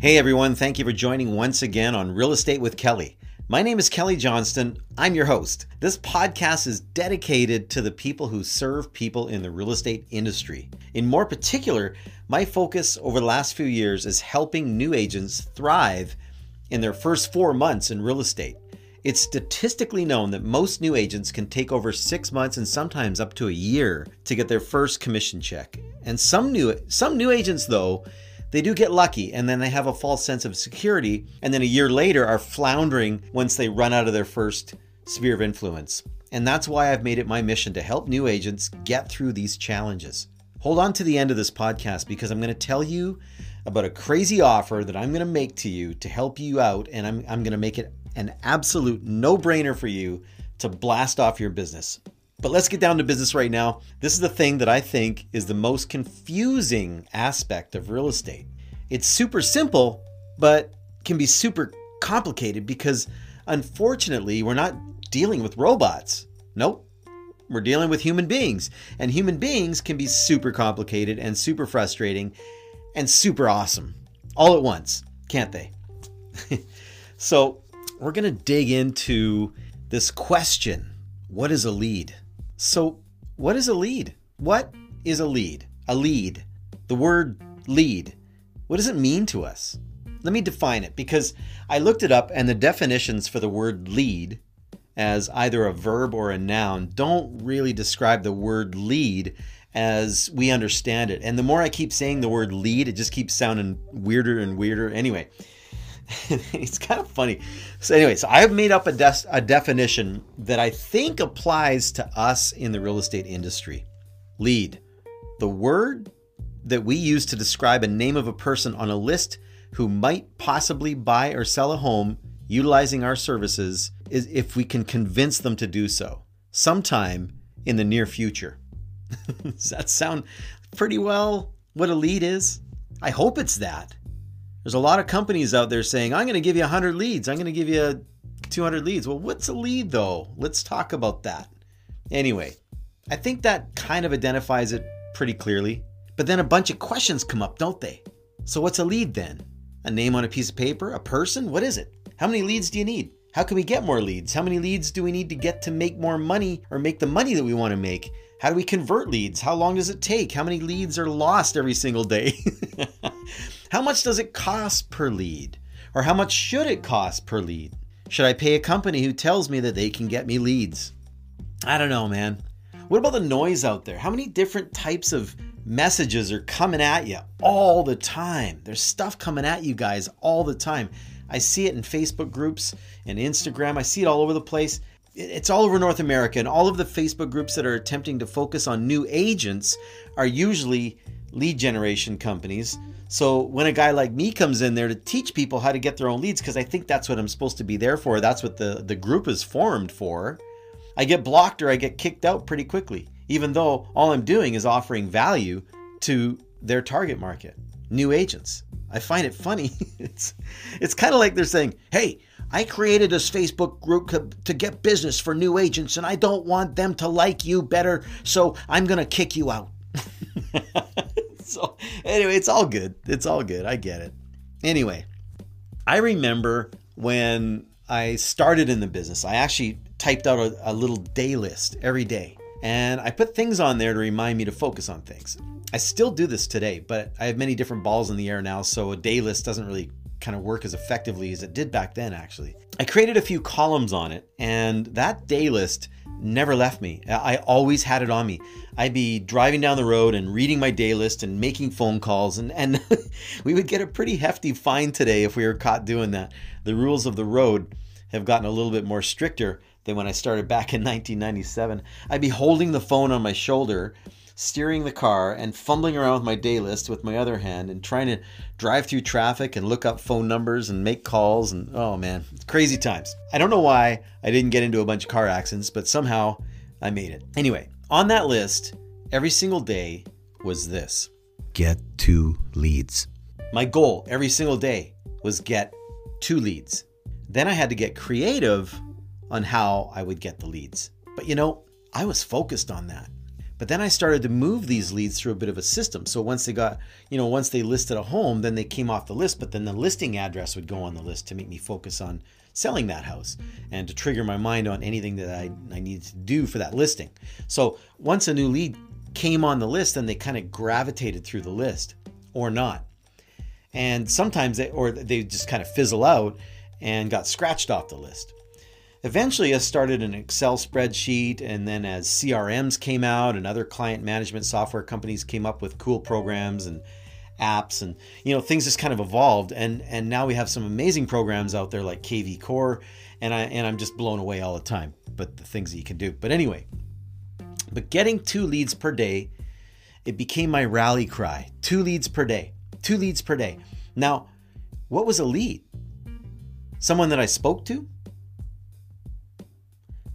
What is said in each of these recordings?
Hey everyone, thank you for joining once again on Real Estate with Kelly. My name is Kelly Johnston. I'm your host. This podcast is dedicated to the people who serve people in the real estate industry. In more particular, my focus over the last few years is helping new agents thrive in their first four months in real estate. It's statistically known that most new agents can take over six months and sometimes up to a year to get their first commission check. And some new some new agents though they do get lucky and then they have a false sense of security and then a year later are floundering once they run out of their first sphere of influence. And that's why I've made it my mission to help new agents get through these challenges. Hold on to the end of this podcast because I'm going to tell you about a crazy offer that I'm going to make to you to help you out. And I'm, I'm going to make it an absolute no brainer for you to blast off your business. But let's get down to business right now. This is the thing that I think is the most confusing aspect of real estate. It's super simple, but can be super complicated because unfortunately, we're not dealing with robots. Nope. We're dealing with human beings, and human beings can be super complicated and super frustrating and super awesome all at once, can't they? so, we're going to dig into this question What is a lead? So, what is a lead? What is a lead? A lead. The word lead. What does it mean to us? Let me define it because I looked it up and the definitions for the word lead as either a verb or a noun don't really describe the word lead as we understand it. And the more I keep saying the word lead, it just keeps sounding weirder and weirder. Anyway, it's kind of funny. So anyway, so I have made up a, des- a definition that I think applies to us in the real estate industry. Lead, the word that we use to describe a name of a person on a list who might possibly buy or sell a home utilizing our services is if we can convince them to do so sometime in the near future. Does that sound pretty well what a lead is? I hope it's that. There's a lot of companies out there saying, I'm going to give you 100 leads. I'm going to give you 200 leads. Well, what's a lead though? Let's talk about that. Anyway, I think that kind of identifies it pretty clearly. But then a bunch of questions come up, don't they? So, what's a lead then? A name on a piece of paper? A person? What is it? How many leads do you need? How can we get more leads? How many leads do we need to get to make more money or make the money that we want to make? How do we convert leads? How long does it take? How many leads are lost every single day? How much does it cost per lead? Or how much should it cost per lead? Should I pay a company who tells me that they can get me leads? I don't know, man. What about the noise out there? How many different types of messages are coming at you all the time? There's stuff coming at you guys all the time. I see it in Facebook groups and Instagram. I see it all over the place. It's all over North America, and all of the Facebook groups that are attempting to focus on new agents are usually lead generation companies so when a guy like me comes in there to teach people how to get their own leads, because I think that's what I'm supposed to be there for, that's what the, the group is formed for, I get blocked or I get kicked out pretty quickly, even though all I'm doing is offering value to their target market, new agents. I find it funny. it's it's kind of like they're saying, "Hey, I created this Facebook group to get business for new agents and I don't want them to like you better, so I'm going to kick you out." so anyway, it's all good. It's all good. I get it. Anyway, I remember when I started in the business, I actually typed out a, a little day list every day. And I put things on there to remind me to focus on things. I still do this today, but I have many different balls in the air now, so a day list doesn't really kind of work as effectively as it did back then, actually. I created a few columns on it, and that day list never left me. I always had it on me. I'd be driving down the road and reading my day list and making phone calls, and, and we would get a pretty hefty fine today if we were caught doing that. The rules of the road have gotten a little bit more stricter than when I started back in 1997. I'd be holding the phone on my shoulder steering the car and fumbling around with my day list with my other hand and trying to drive through traffic and look up phone numbers and make calls and oh man, crazy times. I don't know why I didn't get into a bunch of car accidents, but somehow I made it. Anyway, on that list, every single day was this get two leads. My goal every single day was get two leads. Then I had to get creative on how I would get the leads. But you know, I was focused on that. But then I started to move these leads through a bit of a system. So once they got, you know, once they listed a home, then they came off the list, but then the listing address would go on the list to make me focus on selling that house and to trigger my mind on anything that I, I needed to do for that listing. So once a new lead came on the list, then they kind of gravitated through the list or not. And sometimes they, or they just kind of fizzle out and got scratched off the list. Eventually, I started an Excel spreadsheet, and then as CRMs came out and other client management software companies came up with cool programs and apps, and you know things just kind of evolved, and and now we have some amazing programs out there like kvCORE, and I and I'm just blown away all the time. But the things that you can do. But anyway, but getting two leads per day, it became my rally cry. Two leads per day. Two leads per day. Now, what was a lead? Someone that I spoke to?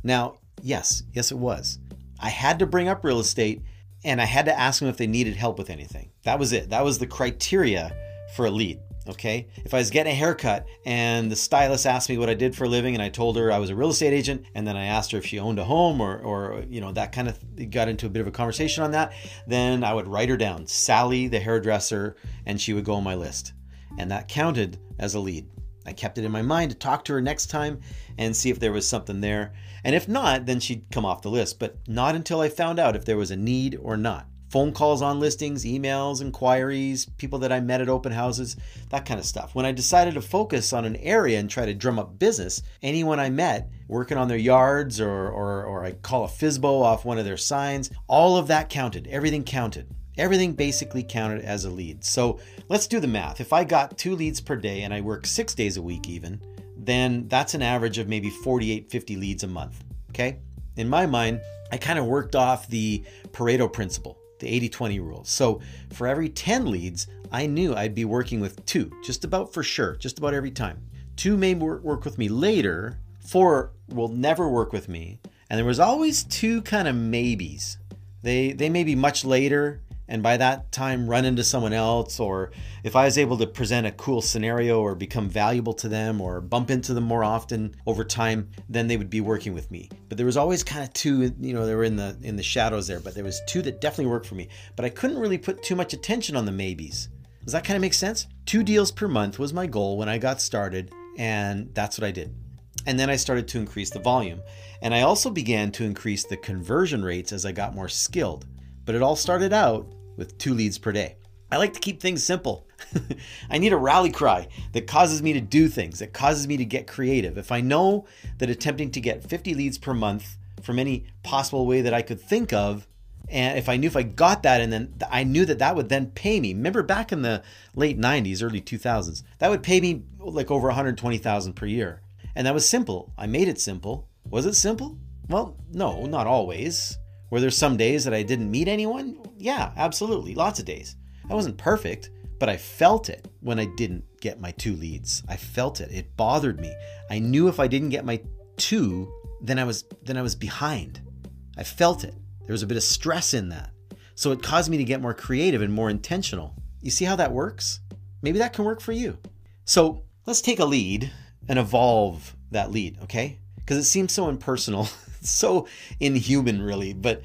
Now, yes, yes, it was. I had to bring up real estate and I had to ask them if they needed help with anything. That was it. That was the criteria for a lead. Okay. If I was getting a haircut and the stylist asked me what I did for a living and I told her I was a real estate agent and then I asked her if she owned a home or, or you know, that kind of got into a bit of a conversation on that, then I would write her down, Sally, the hairdresser, and she would go on my list. And that counted as a lead. I kept it in my mind to talk to her next time and see if there was something there. And if not, then she'd come off the list, but not until I found out if there was a need or not. Phone calls on listings, emails, inquiries, people that I met at open houses, that kind of stuff. When I decided to focus on an area and try to drum up business, anyone I met working on their yards or, or, or I call a FSBO off one of their signs, all of that counted. Everything counted. Everything basically counted as a lead. So let's do the math. If I got two leads per day and I work six days a week, even, then that's an average of maybe 48, 50 leads a month. Okay. In my mind, I kind of worked off the Pareto principle, the 80 20 rule. So for every 10 leads, I knew I'd be working with two, just about for sure, just about every time. Two may work with me later, four will never work with me. And there was always two kind of maybes. They, they may be much later, and by that time run into someone else or if i was able to present a cool scenario or become valuable to them or bump into them more often over time then they would be working with me. But there was always kind of two you know they were in the in the shadows there but there was two that definitely worked for me. But i couldn't really put too much attention on the maybes. Does that kind of make sense? Two deals per month was my goal when i got started and that's what i did. And then I started to increase the volume. And I also began to increase the conversion rates as I got more skilled. But it all started out with two leads per day. I like to keep things simple. I need a rally cry that causes me to do things, that causes me to get creative. If I know that attempting to get 50 leads per month from any possible way that I could think of, and if I knew if I got that and then I knew that that would then pay me. Remember back in the late 90s, early 2000s, that would pay me like over 120,000 per year. And that was simple. I made it simple. Was it simple? Well, no, not always. Were there some days that I didn't meet anyone? Yeah, absolutely. Lots of days. I wasn't perfect, but I felt it when I didn't get my two leads. I felt it. It bothered me. I knew if I didn't get my two, then I was then I was behind. I felt it. There was a bit of stress in that. So it caused me to get more creative and more intentional. You see how that works? Maybe that can work for you. So let's take a lead and evolve that lead, okay? Because it seems so impersonal so inhuman, really. But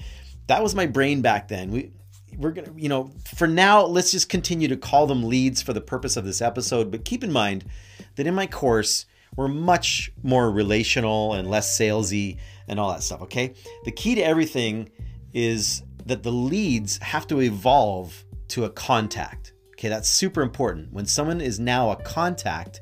that was my brain back then. We we're gonna, you know, for now, let's just continue to call them leads for the purpose of this episode. But keep in mind that in my course, we're much more relational and less salesy and all that stuff. Okay, the key to everything is that the leads have to evolve to a contact. Okay, that's super important. When someone is now a contact,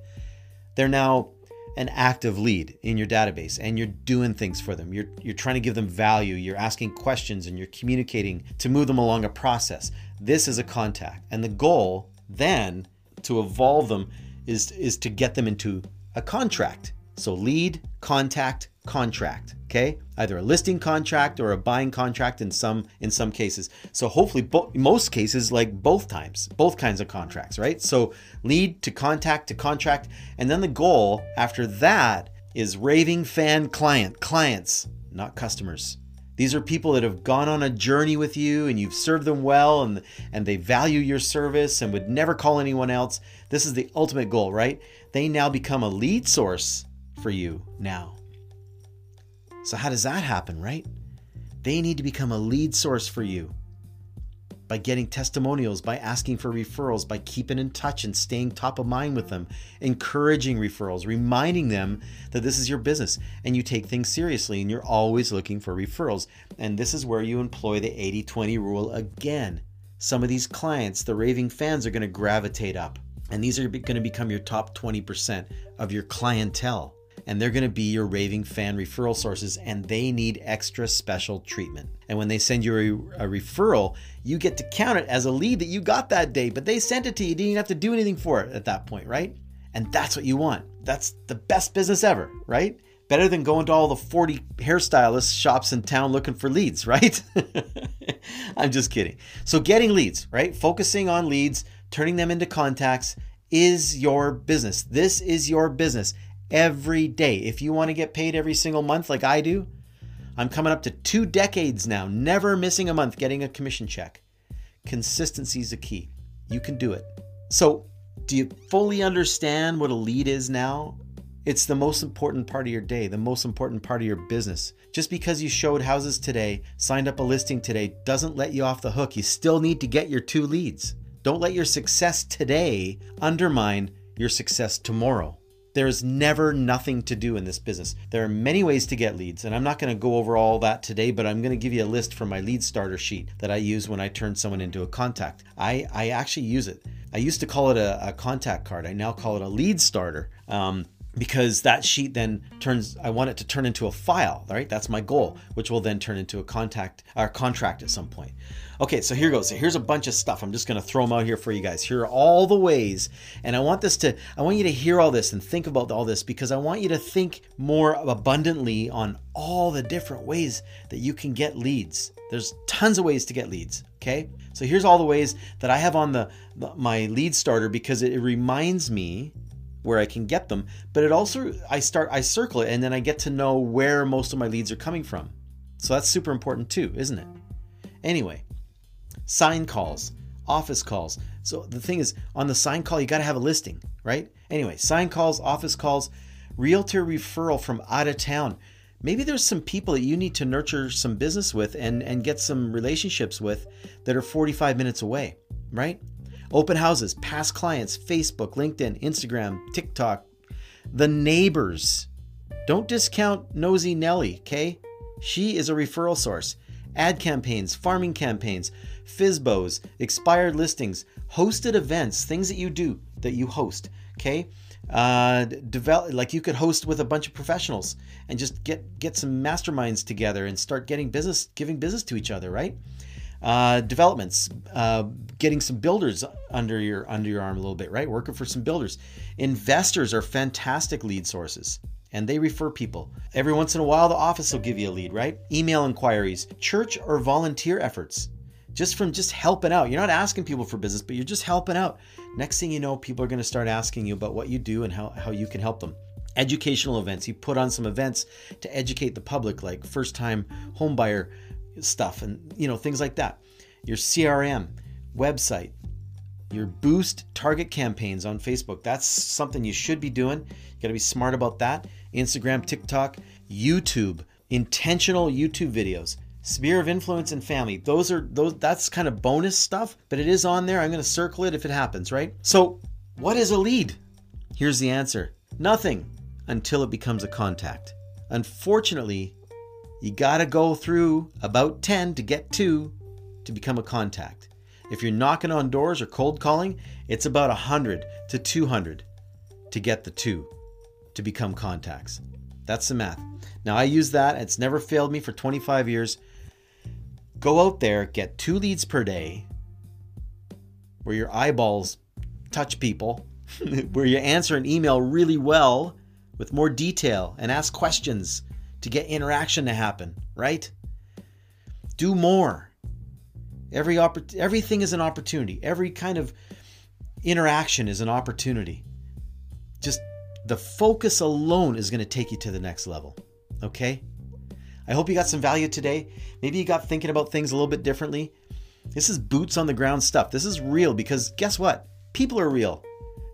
they're now an active lead in your database and you're doing things for them. You're, you're trying to give them value, you're asking questions, and you're communicating to move them along a process. This is a contact. And the goal then to evolve them is, is to get them into a contract. So lead, contact, contract okay? Either a listing contract or a buying contract in some in some cases. So hopefully bo- most cases like both times both kinds of contracts right? So lead to contact to contract. And then the goal after that is raving fan client clients not customers. These are people that have gone on a journey with you and you've served them well and and they value your service and would never call anyone else. This is the ultimate goal right? They now become a lead source for you now so, how does that happen, right? They need to become a lead source for you by getting testimonials, by asking for referrals, by keeping in touch and staying top of mind with them, encouraging referrals, reminding them that this is your business and you take things seriously and you're always looking for referrals. And this is where you employ the 80 20 rule again. Some of these clients, the raving fans, are going to gravitate up, and these are going to become your top 20% of your clientele and they're going to be your raving fan referral sources and they need extra special treatment. And when they send you a, a, referral, you get to count it as a lead that you got that day, but they sent it to you. You didn't have to do anything for it at that point, right? And that's what you want. That's the best business ever, right? Better than going to all the 40 hairstylist shops in town looking for leads, right? I'm just kidding. So, getting leads, right? Focusing on leads, turning them into contacts is your business. This is your business every day. If you want to get paid every single month like I do, I'm coming up to two decades now, never missing a month getting a commission check. Consistency is the key. You can do it. So, do you fully understand what a lead is now? It's the most important part of your day, the most important part of your business. Just because you showed houses today, signed up a listing today, doesn't let you off the hook. You still need to get your two leads. Don't let your success today undermine your success tomorrow. There's never nothing to do in this business. There are many ways to get leads, and I'm not going to go over all that today, but I'm going to give you a list from my lead starter sheet that I use when I turn someone into a contact. I, I actually use it. I used to call it a, a contact card. I now call it a lead starter. Um, because that sheet then turns i want it to turn into a file right? That's my goal which will then turn into a contact or contract at some point. Okay so here goes. So here's a bunch of stuff. I'm just going to throw them out here for you guys. Here are all the ways and i want this to i want you to hear all this and think about all this because i want you to think more abundantly on all the different ways that you can get leads. There's tons of ways to get leads okay? So here's all the ways that i have on the my lead starter because it reminds me where I can get them, but it also I start I circle it and then I get to know where most of my leads are coming from. So that's super important too, isn't it? Anyway, sign calls, office calls. So the thing is on the sign call you got to have a listing, right? Anyway, sign calls, office calls, realtor referral from out of town. Maybe there's some people that you need to nurture some business with and and get some relationships with that are 45 minutes away, right? Open houses, past clients, Facebook, LinkedIn, Instagram, TikTok, the neighbors. Don't discount Nosy Nelly, okay? She is a referral source. Ad campaigns, farming campaigns, FSBOs, expired listings, hosted events, things that you do that you host, okay? Uh, develop like you could host with a bunch of professionals and just get get some masterminds together and start getting business, giving business to each other, right? Uh, developments, uh, getting some builders under your under your arm a little bit, right? Working for some builders. Investors are fantastic lead sources and they refer people. Every once in a while, the office will give you a lead, right? Email inquiries, church or volunteer efforts. Just from just helping out. You're not asking people for business, but you're just helping out. Next thing you know, people are going to start asking you about what you do and how, how you can help them. Educational events. You put on some events to educate the public, like first time homebuyer stuff and you know things like that. Your crm website your boost target campaigns on facebook. That's something you should be doing. You got to be smart about that. Instagram tiktok youtube intentional youtube videos sphere of influence and family. Those are those that's kind of bonus stuff but it is on there. I'm going to circle it if it happens right? So what is a lead? Here's the answer. Nothing until it becomes a contact. Unfortunately you got to go through about 10 to get two to become a contact. If you're knocking on doors or cold calling, it's about 100 to 200 to get the two to become contacts. That's the math. Now, I use that, it's never failed me for 25 years. Go out there, get two leads per day where your eyeballs touch people, where you answer an email really well with more detail and ask questions to get interaction to happen, right? Do more. Every oppor- everything is an opportunity. Every kind of interaction is an opportunity. Just the focus alone is going to take you to the next level. Okay? I hope you got some value today. Maybe you got thinking about things a little bit differently. This is boots on the ground stuff. This is real because guess what? People are real.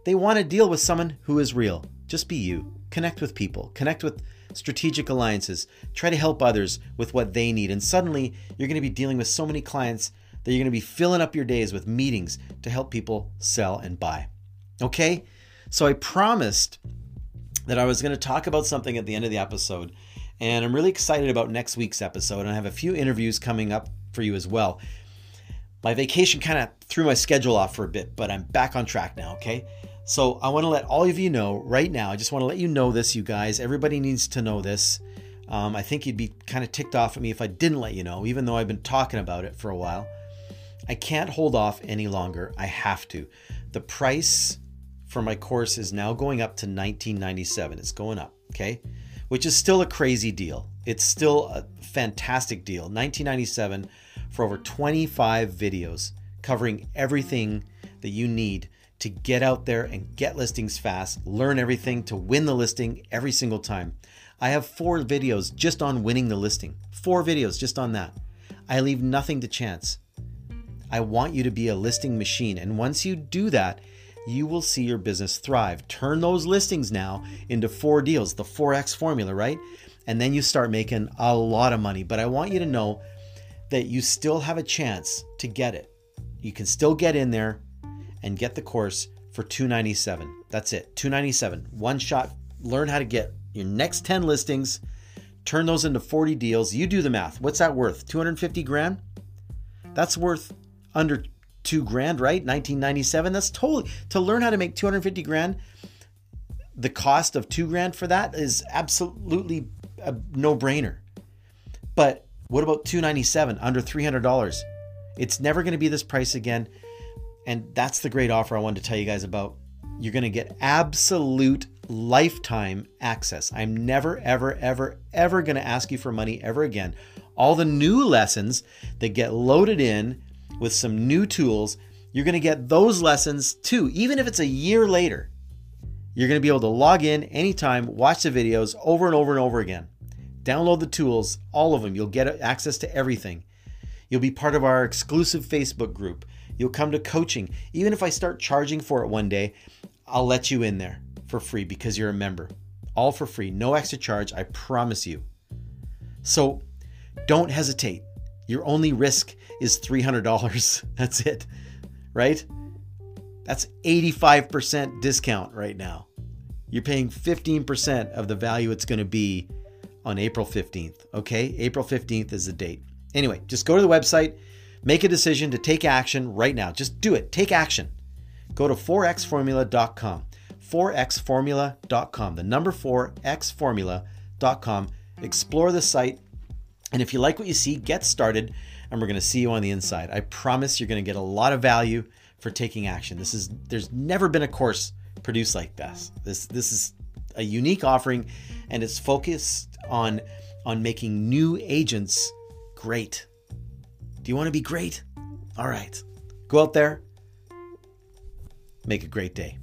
They want to deal with someone who is real. Just be you. Connect with people. Connect with strategic alliances, try to help others with what they need. And suddenly you're going to be dealing with so many clients that you're going to be filling up your days with meetings to help people sell and buy. Okay? So I promised that I was going to talk about something at the end of the episode. And I'm really excited about next week's episode. And I have a few interviews coming up for you as well. My vacation kind of threw my schedule off for a bit, but I'm back on track now, okay? So I want to let all of you know right now. I just want to let you know this, you guys. Everybody needs to know this. Um, I think you'd be kind of ticked off at me if I didn't let you know, even though I've been talking about it for a while. I can't hold off any longer. I have to. The price for my course is now going up to 1997. It's going up, okay? Which is still a crazy deal. It's still a fantastic deal. 1997 for over 25 videos covering everything that you need to get out there and get listings fast, learn everything to win the listing every single time. I have four videos just on winning the listing. Four videos just on that. I leave nothing to chance. I want you to be a listing machine. And once you do that, you will see your business thrive. Turn those listings now into four deals, the 4X formula, right? And then you start making a lot of money. But I want you to know that you still have a chance to get it. You can still get in there and get the course for 297. That's it. 297. One shot. Learn how to get your next 10 listings, turn those into 40 deals. You do the math. What's that worth? 250 grand? That's worth under two grand, right? 1997. That's totally to learn how to make 250 grand. The cost of two grand for that is absolutely a no brainer. But what about 297 under $300? It's never going to be this price again. And that's the great offer I wanted to tell you guys about. You're going to get absolute lifetime access. I'm never, ever, ever, ever going to ask you for money ever again. All the new lessons that get loaded in with some new tools, you're going to get those lessons too, even if it's a year later. You're going to be able to log in anytime, watch the videos over and over and over again. Download the tools, all of them. You'll get access to everything. You'll be part of our exclusive Facebook group. You'll come to coaching. Even if I start charging for it one day, I'll let you in there for free because you're a member. All for free, no extra charge, I promise you. So don't hesitate. Your only risk is $300. That's it, right? That's 85% discount right now. You're paying 15% of the value it's going to be on April 15th. Okay? April 15th is the date. Anyway, just go to the website, make a decision to take action right now. Just do it. Take action. Go to 4xformula.com. 4xformula.com. The number 4xformula.com. Explore the site. And if you like what you see, get started and we're going to see you on the inside. I promise you're going to get a lot of value for taking action. This is there's never been a course produced like this. This this is a unique offering and it's focused on on making new agents great. Do you want to be great? All right. Go out there. Make a great day.